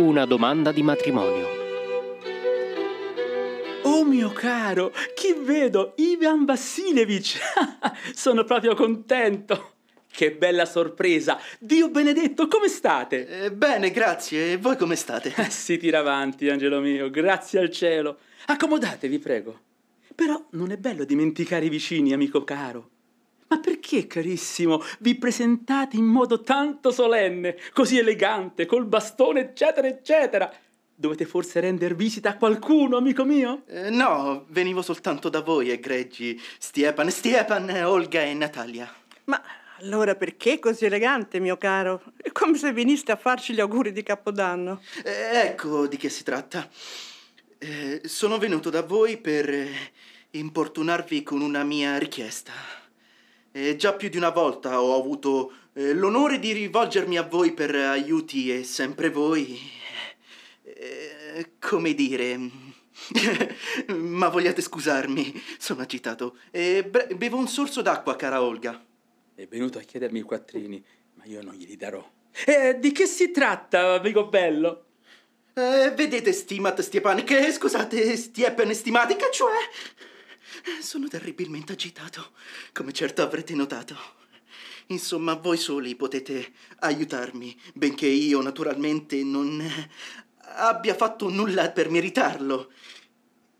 Una domanda di matrimonio. Oh mio caro, chi vedo? Ivan Vassilevich! Sono proprio contento! Che bella sorpresa! Dio benedetto, come state? Eh, bene, grazie. E voi come state? si tira avanti, angelo mio, grazie al cielo. Accomodatevi, prego. Però non è bello dimenticare i vicini, amico caro. Ma perché, carissimo, vi presentate in modo tanto solenne, così elegante, col bastone, eccetera, eccetera? Dovete forse render visita a qualcuno, amico mio? Eh, no, venivo soltanto da voi, egregi Stiepan, Stiepan, Olga e Natalia. Ma allora perché così elegante, mio caro? È come se veniste a farci gli auguri di Capodanno. Eh, ecco di che si tratta. Eh, sono venuto da voi per importunarvi con una mia richiesta. Eh, già più di una volta ho avuto eh, l'onore di rivolgermi a voi per aiuti e sempre voi... Eh, come dire... Ma vogliate scusarmi, sono agitato. Eh, bevo un sorso d'acqua, cara Olga. È venuto a chiedermi i quattrini, ma io non glieli darò. Eh, di che si tratta, amico bello? Eh, vedete, stimat Stiepan, che scusate, Stiepen stimati, che cioè... Sono terribilmente agitato, come certo avrete notato. Insomma, voi soli potete aiutarmi, benché io naturalmente non abbia fatto nulla per meritarlo.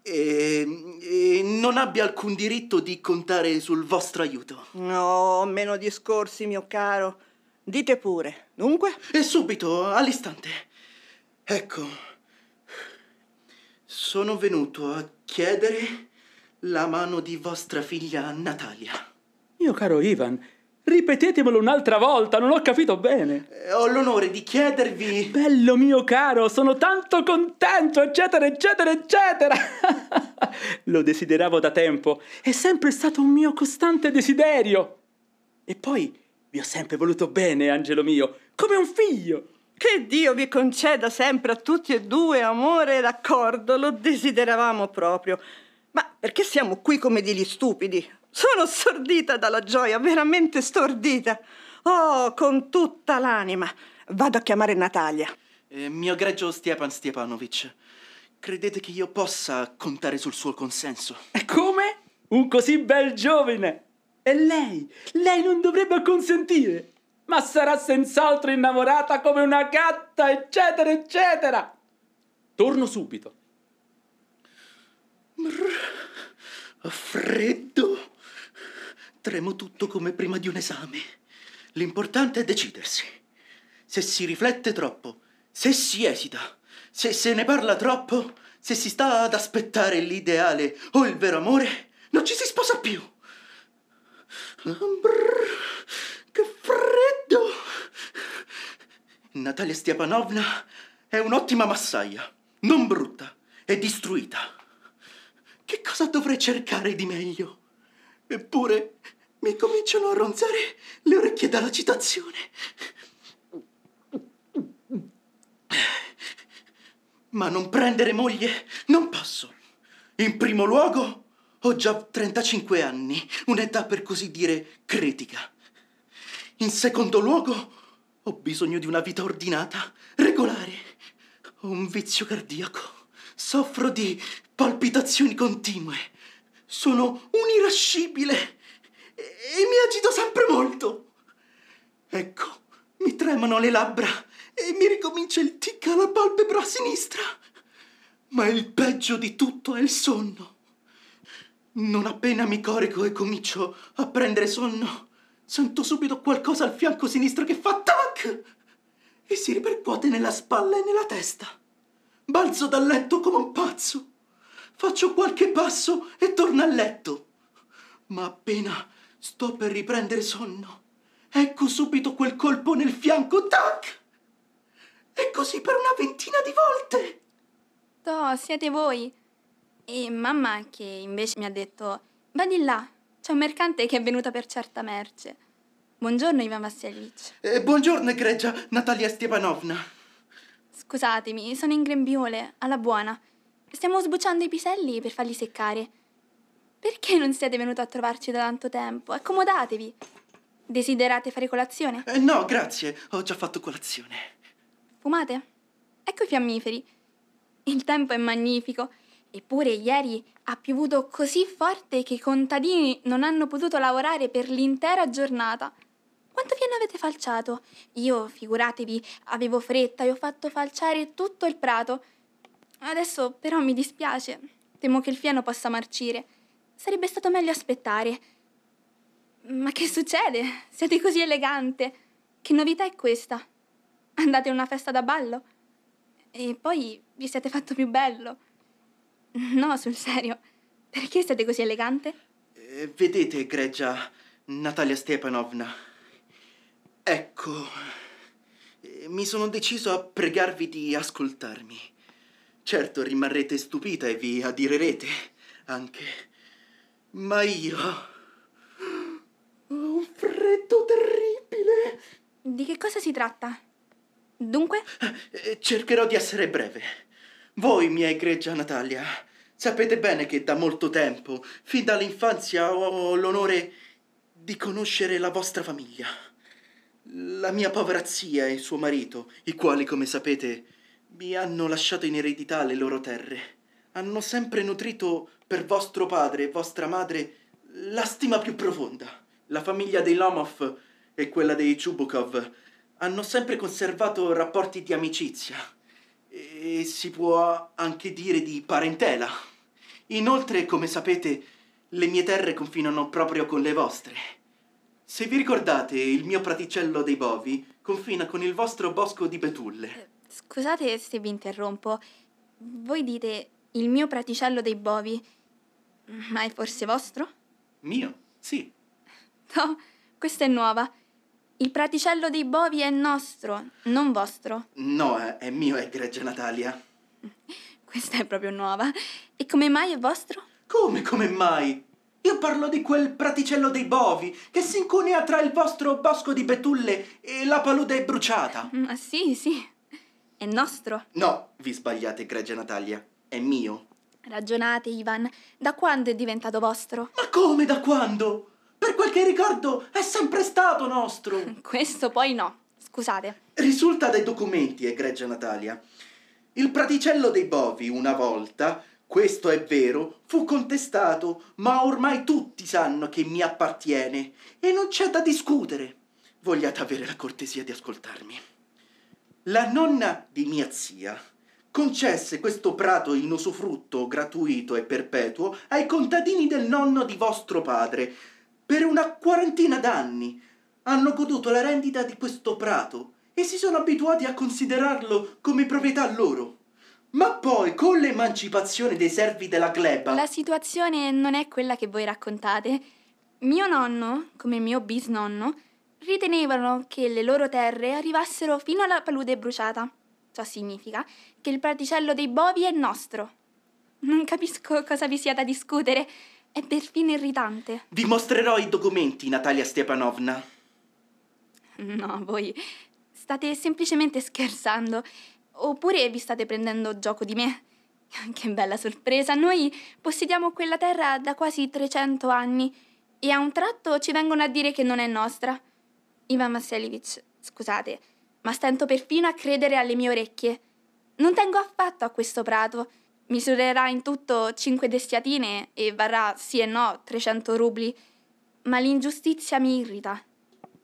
E, e, non abbia alcun diritto di contare sul vostro aiuto. No, meno discorsi, mio caro. Dite pure. Dunque? E subito, all'istante. Ecco, sono venuto a chiedere la mano di vostra figlia Natalia. Mio caro Ivan, ripetetemelo un'altra volta, non ho capito bene. Eh, ho l'onore di chiedervi... Bello mio caro, sono tanto contento, eccetera, eccetera, eccetera. Lo desideravo da tempo, è sempre stato un mio costante desiderio. E poi vi ho sempre voluto bene, angelo mio, come un figlio. Che Dio vi conceda sempre a tutti e due amore e d'accordo, lo desideravamo proprio. Ma perché siamo qui come degli stupidi? Sono stordita dalla gioia, veramente stordita. Oh, con tutta l'anima. Vado a chiamare Natalia. Eh, mio egregio Stepan Stepanovic, credete che io possa contare sul suo consenso? E come? Un così bel giovane! E lei? Lei non dovrebbe acconsentire! Ma sarà senz'altro innamorata come una gatta, eccetera, eccetera! Torno subito. Brr, freddo. Tremo tutto come prima di un esame. L'importante è decidersi. Se si riflette troppo, se si esita, se se ne parla troppo, se si sta ad aspettare l'ideale o il vero amore, non ci si sposa più. Brr, che freddo! Natalia Stepanovna è un'ottima massaia, non brutta, è distruita. Che cosa dovrei cercare di meglio? Eppure mi cominciano a ronzare le orecchie dalla citazione. Ma non prendere moglie non posso. In primo luogo, ho già 35 anni, un'età per così dire critica. In secondo luogo, ho bisogno di una vita ordinata, regolare. Ho un vizio cardiaco. Soffro di palpitazioni continue. Sono un irascibile e, e mi agito sempre molto. Ecco, mi tremano le labbra e mi ricomincia il tic alla palpebra sinistra. Ma il peggio di tutto è il sonno. Non appena mi corico e comincio a prendere sonno, sento subito qualcosa al fianco sinistro che fa tac e si ripercuote nella spalla e nella testa. Balzo dal letto come un pazzo. Faccio qualche passo e torno a letto. Ma appena sto per riprendere sonno, ecco subito quel colpo nel fianco, tac! E così per una ventina di volte. Toh, siete voi? E mamma che invece mi ha detto, va di là, c'è un mercante che è venuto per certa merce. Buongiorno Ivan Vassilievich. Eh, buongiorno, egregia Natalia Stepanovna. Scusatemi, sono in grembiule, alla buona. Stiamo sbucciando i piselli per farli seccare. Perché non siete venuti a trovarci da tanto tempo? Accomodatevi. Desiderate fare colazione? Eh, no, grazie, ho già fatto colazione. Fumate? ecco i fiammiferi. Il tempo è magnifico. Eppure ieri ha piovuto così forte che i contadini non hanno potuto lavorare per l'intera giornata. Quanto fieno avete falciato? Io, figuratevi, avevo fretta e ho fatto falciare tutto il prato. Adesso però mi dispiace. Temo che il fieno possa marcire. Sarebbe stato meglio aspettare. Ma che succede? Siete così elegante. Che novità è questa? Andate a una festa da ballo? E poi vi siete fatto più bello. No, sul serio. Perché siete così elegante? Eh, vedete, egregia Natalia Stepanovna, ecco, eh, mi sono deciso a pregarvi di ascoltarmi. Certo, rimarrete stupita e vi adirerete anche, ma io ho un freddo terribile. Di che cosa si tratta? Dunque? Eh, cercherò di essere breve. Voi, mia egregia Natalia, sapete bene che da molto tempo, fin dall'infanzia, ho l'onore di conoscere la vostra famiglia. La mia povera zia e suo marito, i quali, come sapete, mi hanno lasciato in eredità le loro terre. Hanno sempre nutrito per vostro padre e vostra madre la stima più profonda. La famiglia dei Lomov e quella dei Chubukov hanno sempre conservato rapporti di amicizia e si può anche dire di parentela. Inoltre, come sapete, le mie terre confinano proprio con le vostre. Se vi ricordate, il mio praticello dei bovi confina con il vostro bosco di betulle. Scusate se vi interrompo. Voi dite il mio praticello dei bovi. Ma è forse vostro? Mio? Sì. No, questa è nuova. Il praticello dei bovi è nostro, non vostro. No, è, è mio, egregia Natalia. Questa è proprio nuova. E come mai è vostro? Come, come mai? Io parlo di quel praticello dei bovi che si incunea tra il vostro bosco di betulle e la palude bruciata. Ma sì, sì. È nostro. No, vi sbagliate, egregia Natalia. È mio. Ragionate, Ivan. Da quando è diventato vostro? Ma come da quando? Per quel che ricordo è sempre stato nostro. Questo poi no. Scusate. Risulta dai documenti, egregia Natalia. Il praticello dei bovi, una volta, questo è vero, fu contestato, ma ormai tutti sanno che mi appartiene e non c'è da discutere. Vogliate avere la cortesia di ascoltarmi. La nonna di mia zia concesse questo prato in usufrutto gratuito e perpetuo ai contadini del nonno di vostro padre, per una quarantina d'anni hanno goduto la rendita di questo prato e si sono abituati a considerarlo come proprietà loro. Ma poi, con l'emancipazione dei servi della gleba... La situazione non è quella che voi raccontate. Mio nonno, come mio bisnonno, ritenevano che le loro terre arrivassero fino alla palude bruciata. Ciò significa che il praticello dei bovi è nostro. Non capisco cosa vi sia da discutere. È perfino irritante. Vi mostrerò i documenti, Natalia Stepanovna. No, voi state semplicemente scherzando. Oppure vi state prendendo gioco di me. Che bella sorpresa. Noi possediamo quella terra da quasi 300 anni e a un tratto ci vengono a dire che non è nostra. Ivan Vasilievich, scusate, ma stento perfino a credere alle mie orecchie. Non tengo affatto a questo prato Misurerà in tutto 5 destiatine e varrà sì e no 300 rubli. Ma l'ingiustizia mi irrita.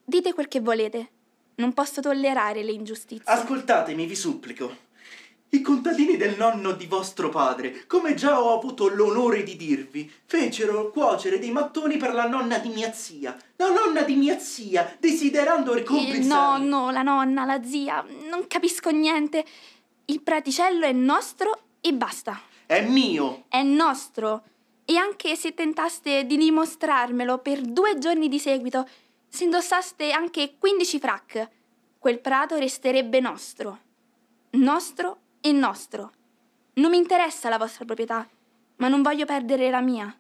Dite quel che volete. Non posso tollerare le ingiustizie. Ascoltatemi, vi supplico. I contadini del nonno di vostro padre, come già ho avuto l'onore di dirvi, fecero cuocere dei mattoni per la nonna di mia zia. La nonna di mia zia, desiderando ricompensare... Il nonno, la nonna, la zia, non capisco niente. Il praticello è nostro e basta. È mio. È nostro. E anche se tentaste di dimostrarmelo per due giorni di seguito, se indossaste anche 15 frac, quel prato resterebbe nostro. Nostro e nostro. Non mi interessa la vostra proprietà, ma non voglio perdere la mia.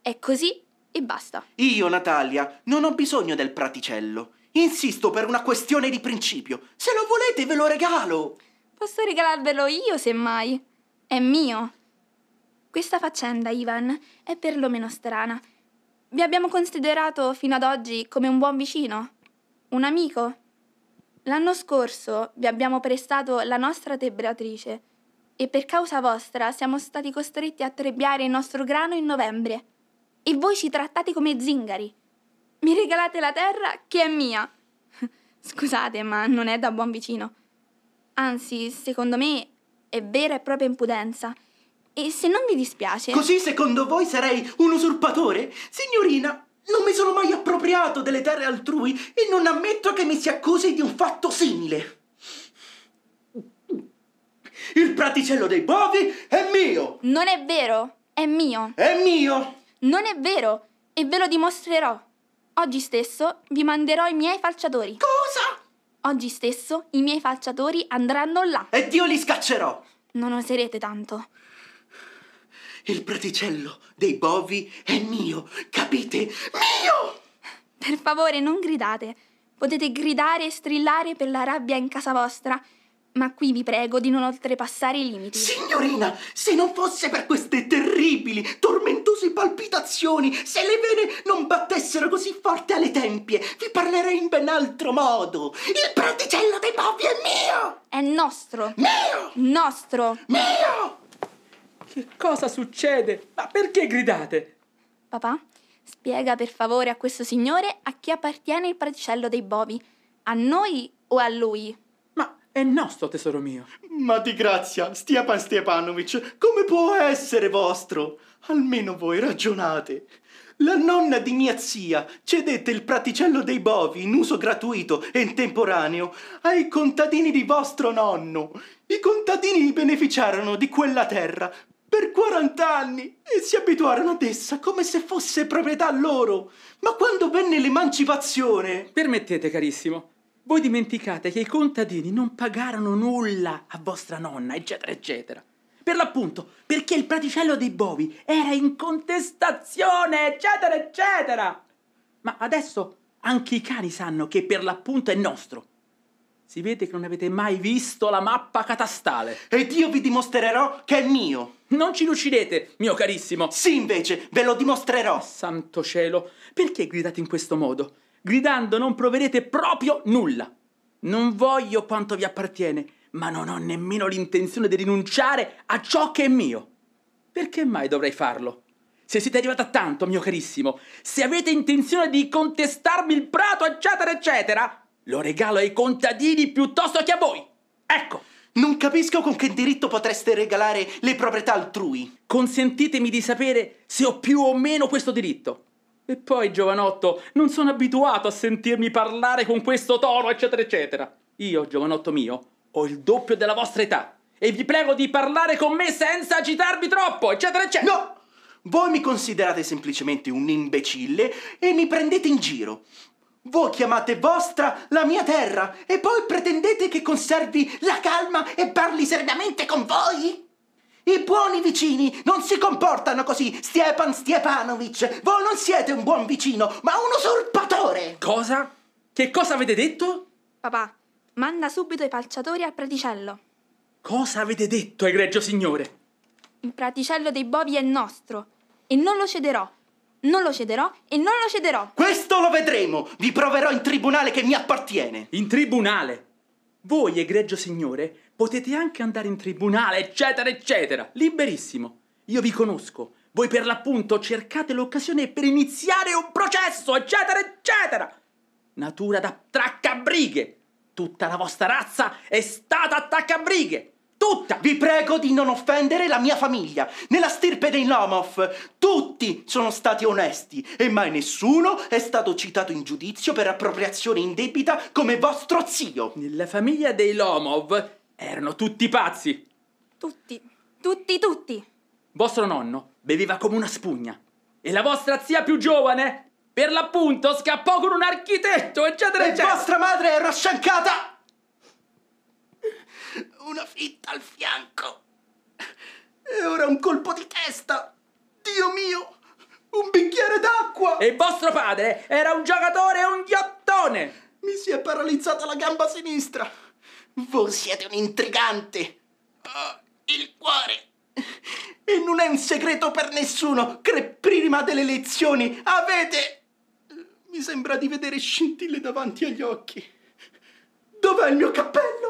È così e basta. Io, Natalia, non ho bisogno del praticello. Insisto per una questione di principio. Se lo volete ve lo regalo. Posso regalarvelo io, semmai. È mio. Questa faccenda, Ivan, è perlomeno strana. Vi abbiamo considerato fino ad oggi come un buon vicino? Un amico? L'anno scorso vi abbiamo prestato la nostra tebratrice e per causa vostra siamo stati costretti a trebbiare il nostro grano in novembre. E voi ci trattate come zingari. Mi regalate la terra che è mia. Scusate, ma non è da buon vicino. Anzi, secondo me è vera e propria impudenza. E se non vi dispiace. Così secondo voi sarei un usurpatore? Signorina, non mi sono mai appropriato delle terre altrui e non ammetto che mi si accusi di un fatto simile. Il praticello dei bovi è mio! Non è vero, è mio. È mio! Non è vero, e ve lo dimostrerò. Oggi stesso vi manderò i miei falciatori. Cosa? Oggi stesso i miei falciatori andranno là. E Dio li scaccerò! Non oserete tanto. Il praticello dei bovi è mio, capite? Mio! Per favore, non gridate. Potete gridare e strillare per la rabbia in casa vostra, ma qui vi prego di non oltrepassare i limiti. Signorina, se non fosse per queste terribili, tormentose palpitazioni, se le vene non battessero così forte alle tempie, vi parlerei in ben altro modo. Il praticello dei bovi è mio! È nostro. Mio! Nostro. Mio! Che cosa succede? Ma perché gridate? Papà, spiega per favore a questo signore a chi appartiene il praticello dei bovi. A noi o a lui? Ma è nostro, tesoro mio. Ma di grazia, Stepan Stepanovic, come può essere vostro? Almeno voi ragionate. La nonna di mia zia cedette il praticello dei bovi in uso gratuito e temporaneo ai contadini di vostro nonno. I contadini beneficiarono di quella terra per 40 anni e si abituarono ad essa come se fosse proprietà loro. Ma quando venne l'emancipazione... Permettete, carissimo, voi dimenticate che i contadini non pagarono nulla a vostra nonna, eccetera, eccetera. Per l'appunto, perché il praticello dei bovi era in contestazione, eccetera, eccetera. Ma adesso anche i cani sanno che per l'appunto è nostro. Si vede che non avete mai visto la mappa catastale. Ed io vi dimostrerò che è mio. Non ci riuscirete, mio carissimo. Sì, invece, ve lo dimostrerò. Santo cielo, perché gridate in questo modo? Gridando non proverete proprio nulla. Non voglio quanto vi appartiene, ma non ho nemmeno l'intenzione di rinunciare a ciò che è mio. Perché mai dovrei farlo? Se siete arrivati a tanto, mio carissimo, se avete intenzione di contestarmi il prato, eccetera, eccetera, lo regalo ai contadini piuttosto che a voi. Ecco, Non capisco con che diritto potreste regalare le proprietà altrui. consentitemi di sapere se ho più o meno questo diritto. E poi, giovanotto, non sono abituato a sentirmi parlare con questo tono, eccetera, eccetera. Io, giovanotto mio, ho il doppio della vostra età. E vi prego di parlare con me senza agitarvi troppo, eccetera, eccetera. No! Voi mi considerate semplicemente un imbecille e mi prendete in giro. Voi chiamate vostra la mia terra e poi pretendete che conservi la calma e parli serenamente con voi? I buoni vicini non si comportano così, Stepan Stepanovic. Voi non siete un buon vicino, ma un usurpatore. Cosa? Che cosa avete detto? Papà, manda subito i falciatori al praticello. Cosa avete detto, egregio signore? Il praticello dei bovi è nostro e non lo cederò. Non lo cederò e non lo cederò. Questo lo vedremo. Vi proverò in tribunale che mi appartiene. In tribunale. Voi, egregio signore, potete anche andare in tribunale, eccetera, eccetera. Liberissimo. Io vi conosco. Voi per l'appunto cercate l'occasione per iniziare un processo, eccetera, eccetera. Natura da traccabrighe. Tutta la vostra razza è stata attaccabrighe. Tutta. Vi prego di non offendere la mia famiglia. Nella stirpe dei Lomov tutti sono stati onesti e mai nessuno è stato citato in giudizio per appropriazione indebita come vostro zio. Nella famiglia dei Lomov erano tutti pazzi. Tutti, tutti, tutti. Vostro nonno beveva come una spugna. E la vostra zia più giovane, per l'appunto, scappò con un architetto, eccetera, E eccetera. vostra madre era sciancata. Una fitta al fianco. E ora un colpo di testa. Dio mio, un bicchiere d'acqua. E vostro padre era un giocatore e un ghiottone. Mi si è paralizzata la gamba sinistra. Voi siete un intrigante. Ah, il cuore. E non è un segreto per nessuno che prima delle elezioni avete... Mi sembra di vedere scintille davanti agli occhi. Dov'è il mio cappello?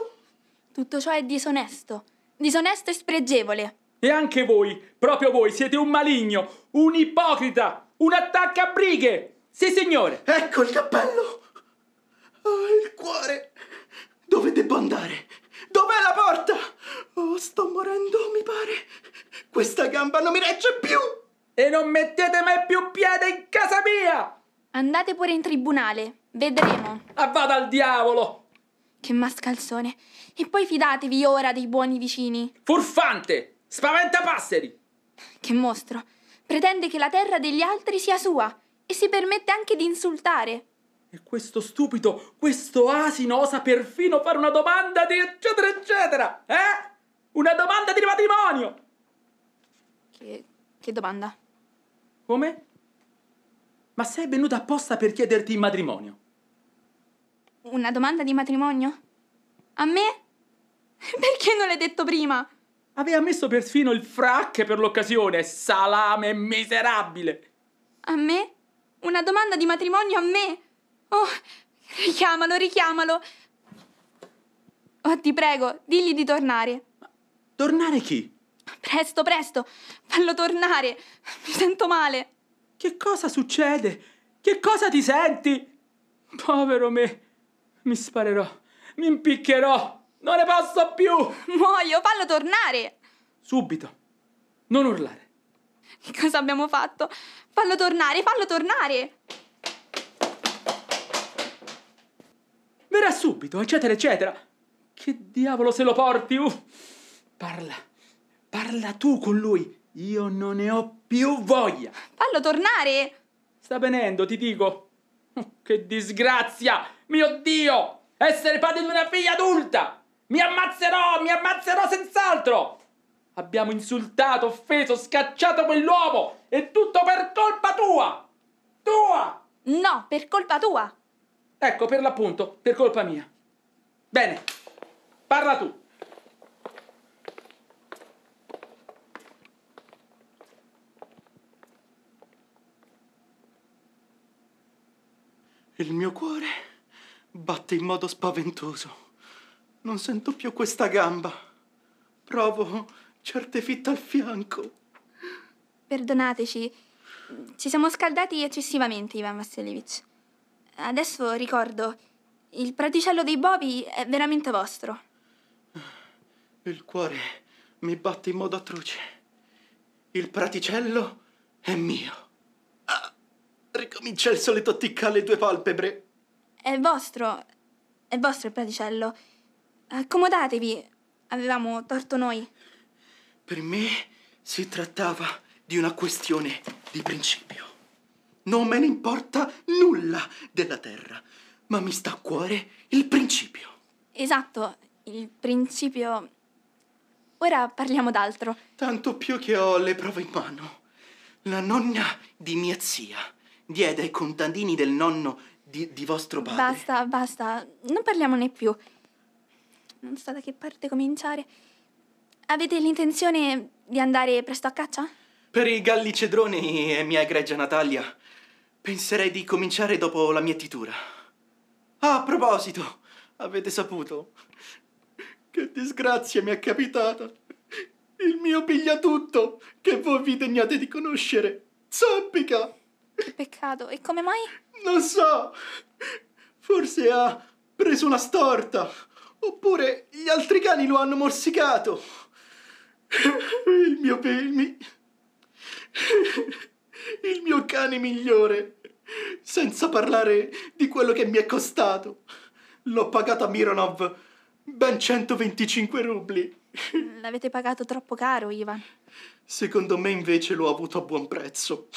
Tutto ciò è disonesto. Disonesto e spregevole. E anche voi, proprio voi, siete un maligno, un ipocrita, un attaccabrighe. Sì, signore. Ecco il cappello. Oh, il cuore. Dove devo andare? Dov'è la porta? Oh, sto morendo, mi pare. Questa gamba non mi regge più. E non mettete mai più piede in casa mia! Andate pure in tribunale. Vedremo. Ah, vada al diavolo! Che mascalzone. E poi fidatevi ora dei buoni vicini. Furfante! Spaventapasseri! Che mostro. Pretende che la terra degli altri sia sua e si permette anche di insultare. E questo stupido, questo asino osa perfino fare una domanda di eccetera eccetera, eh? Una domanda di matrimonio! Che, che domanda? Come? Ma sei venuta apposta per chiederti in matrimonio? Una domanda di matrimonio? A me? Perché non l'hai detto prima? Aveva messo perfino il frac per l'occasione, salame miserabile! A me? Una domanda di matrimonio a me? Oh, richiamalo, richiamalo. Oh, ti prego, digli di tornare. Tornare chi? Presto, presto, fallo tornare. Mi sento male. Che cosa succede? Che cosa ti senti? Povero me, mi sparerò, mi impiccherò, non ne posso più! Muoio, fallo tornare. Subito, non urlare. Che cosa abbiamo fatto? Fallo tornare, fallo tornare. Verrà subito, eccetera, eccetera. Che diavolo se lo porti? Uh, parla, parla tu con lui. Io non ne ho più voglia. Fallo tornare. Sta venendo, ti dico. Oh, che disgrazia! Mio Dio! Essere padre di una figlia adulta! Mi ammazzerò, mi ammazzerò senz'altro! Abbiamo insultato, offeso, scacciato quell'uomo! E tutto per colpa tua! Tua! No, per colpa tua. Ecco, per l'appunto, per colpa mia. Bene, parla tu. Il mio cuore batte in modo spaventoso. Non sento più questa gamba. Provo certe fitte al fianco. Perdonateci. Ci siamo scaldati eccessivamente, Ivan Vassilievich. Adesso ricordo, il praticello dei bovi è veramente vostro. Il cuore mi batte in modo atroce. Il praticello è mio. Ah, ricomincia il solito ticca alle due palpebre. È vostro. È vostro il praticello. Accomodatevi. Avevamo torto noi. Per me si trattava di una questione di principio. Non me ne importa nulla della terra, ma mi sta a cuore il principio. Esatto, il principio. Ora parliamo d'altro. Tanto più che ho le prove in mano. La nonna di mia zia diede ai contadini del nonno di, di vostro padre. Basta, basta, non parliamone più. Non so da che parte cominciare. Avete l'intenzione di andare presto a caccia? Per i galli cedroni e mia egregia Natalia, penserei di cominciare dopo la mietitura. Ah, a proposito, avete saputo? Che disgrazia mi è capitata. Il mio pigliatutto, che voi vi degnate di conoscere, zoppica. Che peccato. E come mai? Non so. Forse ha preso una storta. Oppure gli altri cani lo hanno morsicato. Il mio, pe- il mi- il mio cane migliore. Senza parlare di quello che mi è costato. L'ho pagato a Mironov ben 125 rubli. L'avete pagato troppo caro, Ivan. Secondo me invece l'ho avuto a buon prezzo.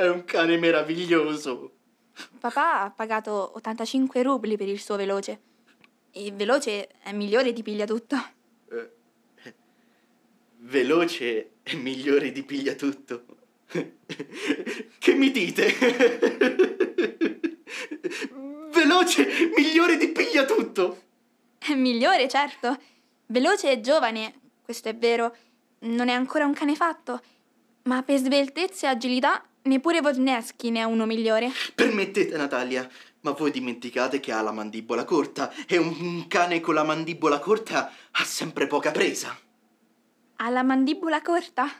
È un cane meraviglioso. Papà ha pagato 85 rubli per il suo veloce. Il veloce è migliore di piglia tutto. Veloce è migliore di piglia tutto. Che mi dite? Veloce migliore di piglia tutto. È migliore, certo. Veloce e giovane, questo è vero. Non è ancora un cane fatto. Ma per sveltezza e agilità, neppure Wozniacki ne è uno migliore. Permettete, Natalia, Ma voi dimenticate che ha la mandibola corta e un, un cane con la mandibola corta ha sempre poca presa. Ha la mandibola corta?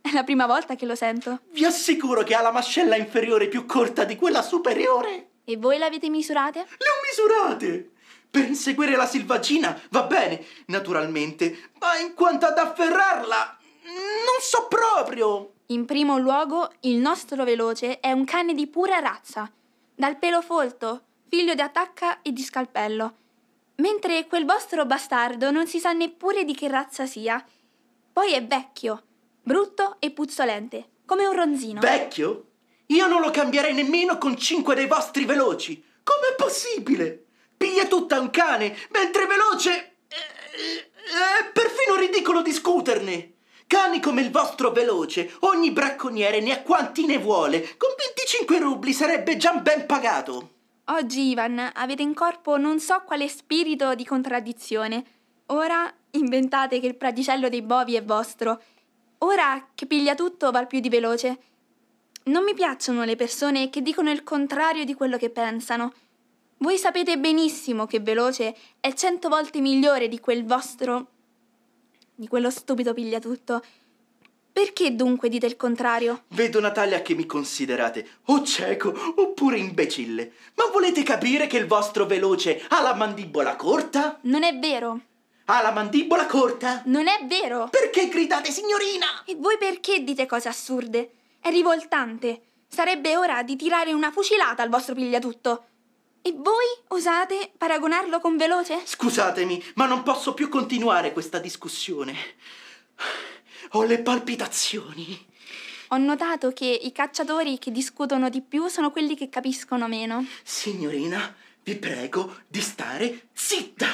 È la prima volta che lo sento. Vi assicuro che ha la mascella inferiore più corta di quella superiore. E voi l'avete misurate? Le ho misurate! Per inseguire la selvaggina va bene, naturalmente, ma in quanto ad afferrarla, non so proprio. In primo luogo, il nostro veloce è un cane di pura razza, dal pelo folto, figlio di attacca e di scalpello, mentre quel vostro bastardo non si sa neppure di che razza sia. Poi è vecchio, brutto e puzzolente, come un ronzino. Vecchio? Io non lo cambierei nemmeno con cinque dei vostri veloci. Com'è possibile? Piglia tutta un cane, mentre veloce... È perfino ridicolo discuterne. Cani come il vostro veloce, ogni bracconiere ne ha quanti ne vuole. Con 25 rubli sarebbe già ben pagato. Oggi, Ivan, avete in corpo non so quale spirito di contraddizione. Ora inventate che il praticello dei bovi è vostro. Ora che piglia tutto val più di veloce. Non mi piacciono le persone che dicono il contrario di quello che pensano. Voi sapete benissimo che veloce è cento volte migliore di quel vostro. Di quello stupido pigliatutto. Perché dunque dite il contrario? Vedo Natalia che mi considerate o cieco oppure imbecille. Ma volete capire che il vostro veloce ha la mandibola corta? Non è vero. Ha la mandibola corta? Non è vero. Perché gridate signorina? E voi perché dite cose assurde? È rivoltante. Sarebbe ora di tirare una fucilata al vostro pigliatutto. E voi osate paragonarlo con veloce? Scusatemi, ma non posso più continuare questa discussione. Ho le palpitazioni. Ho notato che i cacciatori che discutono di più sono quelli che capiscono meno. Signorina, vi prego di stare zitta.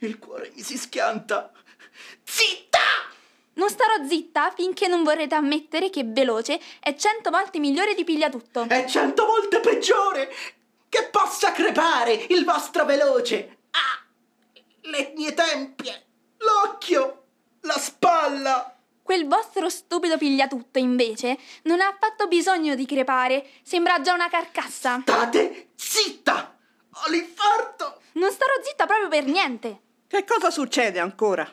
Il cuore mi si schianta. Zitta! Non starò zitta finché non vorrete ammettere che veloce è cento volte migliore di pigliatutto. È cento volte peggiore! Che possa crepare il vostro veloce! Ah! Le mie tempie! L'occhio! La spalla! Quel vostro stupido pigliatutto, invece, non ha affatto bisogno di crepare. Sembra già una carcassa. State zitta! Ho l'infarto! Non starò zitta proprio per niente. Che cosa succede ancora?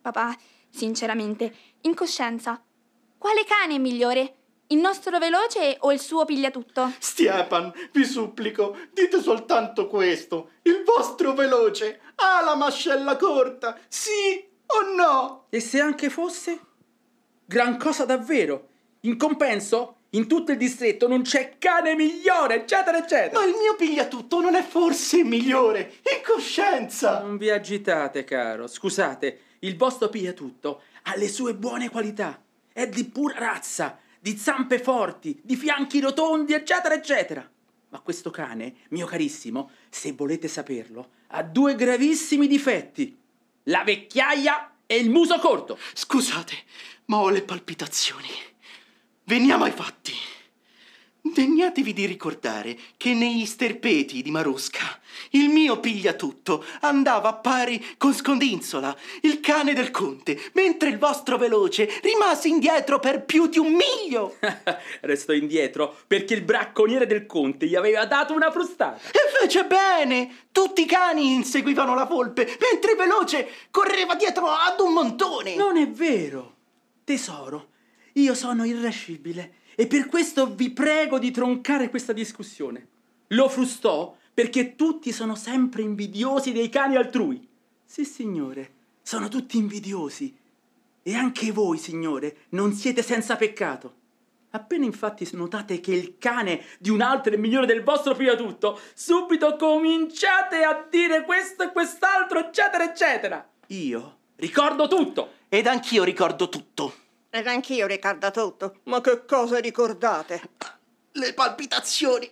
Papà, sinceramente, in coscienza, quale cane è migliore? Il nostro veloce o il suo pigliatutto? Stiepan, vi supplico, dite soltanto questo. Il vostro veloce ha la mascella corta, sì o no? E se anche fosse? Gran cosa davvero. In compenso, in tutto il distretto non c'è cane migliore, eccetera, eccetera. Ma il mio pigliatutto non è forse migliore? In coscienza! Non vi agitate, caro. Scusate, il vostro pigliatutto ha le sue buone qualità. È di pura razza, di zampe forti, di fianchi rotondi, eccetera, eccetera. Ma questo cane, mio carissimo, se volete saperlo, ha due gravissimi difetti. La vecchiaia e il muso corto. Scusate, ma ho le palpitazioni. Veniamo ai fatti. Degnatevi di ricordare che negli sterpeti di Marusca il mio pigliatutto andava a pari con Scondinzola, il cane del conte, mentre il vostro veloce rimase indietro per più di un miglio. Restò indietro perché il bracconiere del conte gli aveva dato una frustata. E fece bene! Tutti i cani inseguivano la volpe, mentre il veloce correva dietro ad un montone. Non è vero. Tesoro, io sono irascibile e per questo vi prego di troncare questa discussione. Lo frustò perché tutti sono sempre invidiosi dei cani altrui. Sì, signore, sono tutti invidiosi. E anche voi, signore, non siete senza peccato. Appena infatti notate che il cane di un altro è migliore del vostro pigliatutto, subito cominciate a dire questo e quest'altro, eccetera, eccetera. Io ricordo tutto. Ed anch'io ricordo tutto. Ed anch'io ricordo tutto. Ma che cosa ricordate? Le palpitazioni.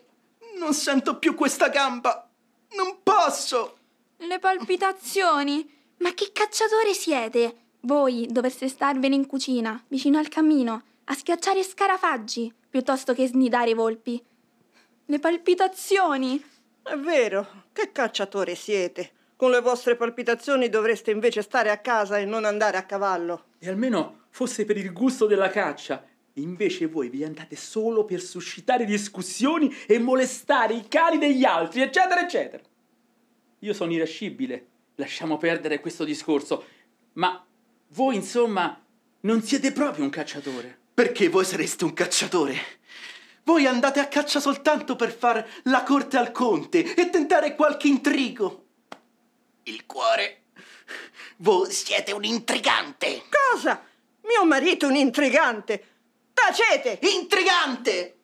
Non sento più questa gamba. Non posso. Le palpitazioni? Ma che cacciatore siete? Voi dovreste starvene in cucina, vicino al camino, a schiacciare scarafaggi, piuttosto che snidare volpi. Le palpitazioni? È vero, che cacciatore siete. Con le vostre palpitazioni dovreste invece stare a casa e non andare a cavallo. E almeno fosse per il gusto della caccia. Invece voi vi andate solo per suscitare discussioni e molestare i cani degli altri, eccetera, eccetera. Io sono irascibile, lasciamo perdere questo discorso, ma voi, insomma, non siete proprio un cacciatore. Perché voi sareste un cacciatore? Voi andate a caccia soltanto per fare la corte al conte e tentare qualche intrigo. Il cuore. Voi siete un intrigante. Cosa? Mio marito è un intrigante. Tacete! Intrigante!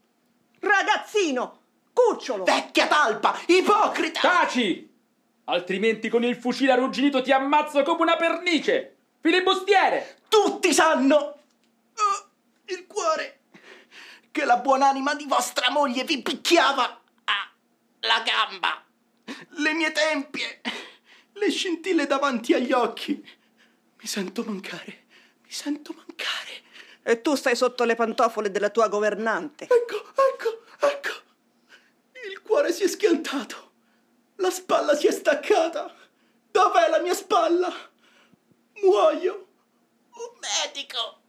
Ragazzino! Cucciolo! Vecchia talpa! Ipocrita! Taci! Altrimenti con il fucile arrugginito ti ammazzo come una pernice! Filibustiere! Tutti sanno. eh, il cuore. Che la buonanima di vostra moglie vi picchiava alla gamba. Le mie tempie. Le scintille davanti agli occhi. Mi sento mancare. Mi sento mancare. E tu stai sotto le pantofole della tua governante. Ecco, ecco, ecco. Il cuore si è schiantato. La spalla si è staccata. Dov'è la mia spalla? Muoio. Un medico.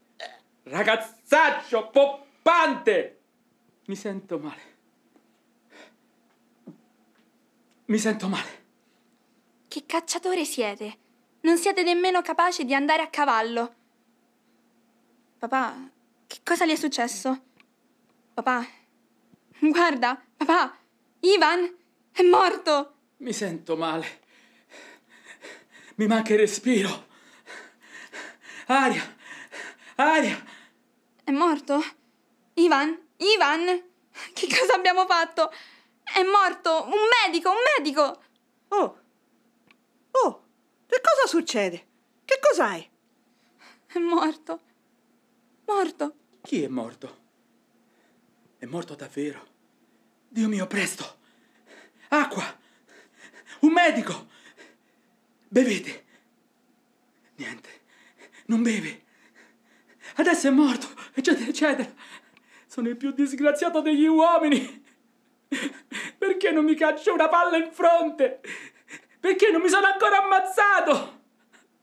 Ragazzaccio poppante! Mi sento male. Mi sento male. Che cacciatore siete? Non siete nemmeno capaci di andare a cavallo. Papà, che cosa le è successo? Papà, guarda, papà, Ivan è morto. Mi sento male. Mi manca il respiro. Aria, aria. È morto? Ivan? Ivan? Che cosa abbiamo fatto? È morto! Un medico, un medico! Oh! Oh! Che cosa succede? Che cos'hai? È morto. Morto. Chi è morto? È morto davvero? Dio mio, presto! Acqua! Un medico! Bevete! Niente, non beve. Adesso è morto, eccetera, eccetera. Sono il più disgraziato degli uomini. Perché non mi caccio una palla in fronte? Perché non mi sono ancora ammazzato?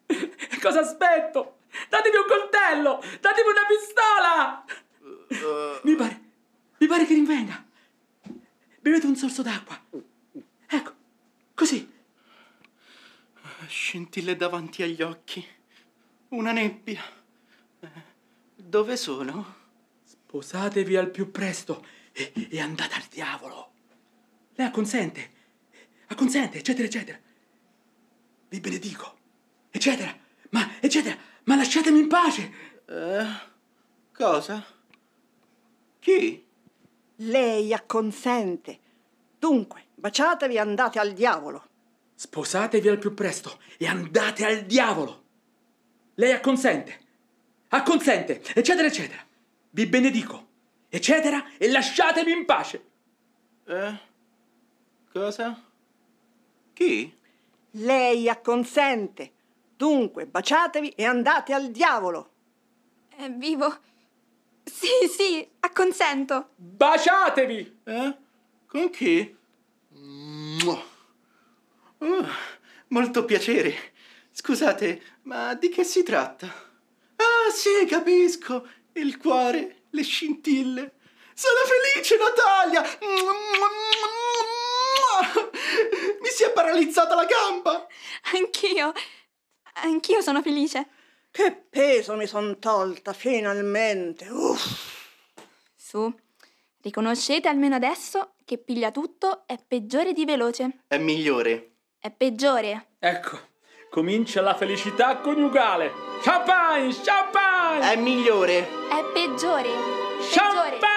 Cosa aspetto? Datemi un coltello! Datemi una pistola! Mi pare, mi pare che rinvenga. Bevete un sorso d'acqua. Ecco, così. Scintille davanti agli occhi. Una nebbia. Eh, Dove sono? Sposatevi al più presto e, e andate al diavolo. Lei acconsente, acconsente, eccetera, eccetera. Vi benedico, eccetera, ma, eccetera, ma lasciatemi in pace. Eh, cosa? Chi? Lei acconsente. Dunque, baciatevi e andate al diavolo. Sposatevi al più presto e andate al diavolo. Lei acconsente, acconsente, eccetera, eccetera. Vi benedico, eccetera, e lasciatemi in pace. Eh? Cosa? Chi? Lei acconsente. Dunque, baciatevi e andate al diavolo. È vivo? Sì, sì, acconsento. Baciatevi! Eh? Con chi? Oh, molto piacere. Scusate, ma di che si tratta? Ah, sì, capisco. Il cuore, le scintille. Sono felice, Natalia! Mi si è paralizzata la gamba! Anch'io. Anch'io sono felice. Che peso mi son tolta, finalmente. Uff. Su, riconoscete almeno adesso che piglia tutto è peggiore di veloce. È migliore. È peggiore. Ecco, comincia la felicità coniugale. Champagne, champagne! È migliore. È peggiore. Peggiore. Champagne!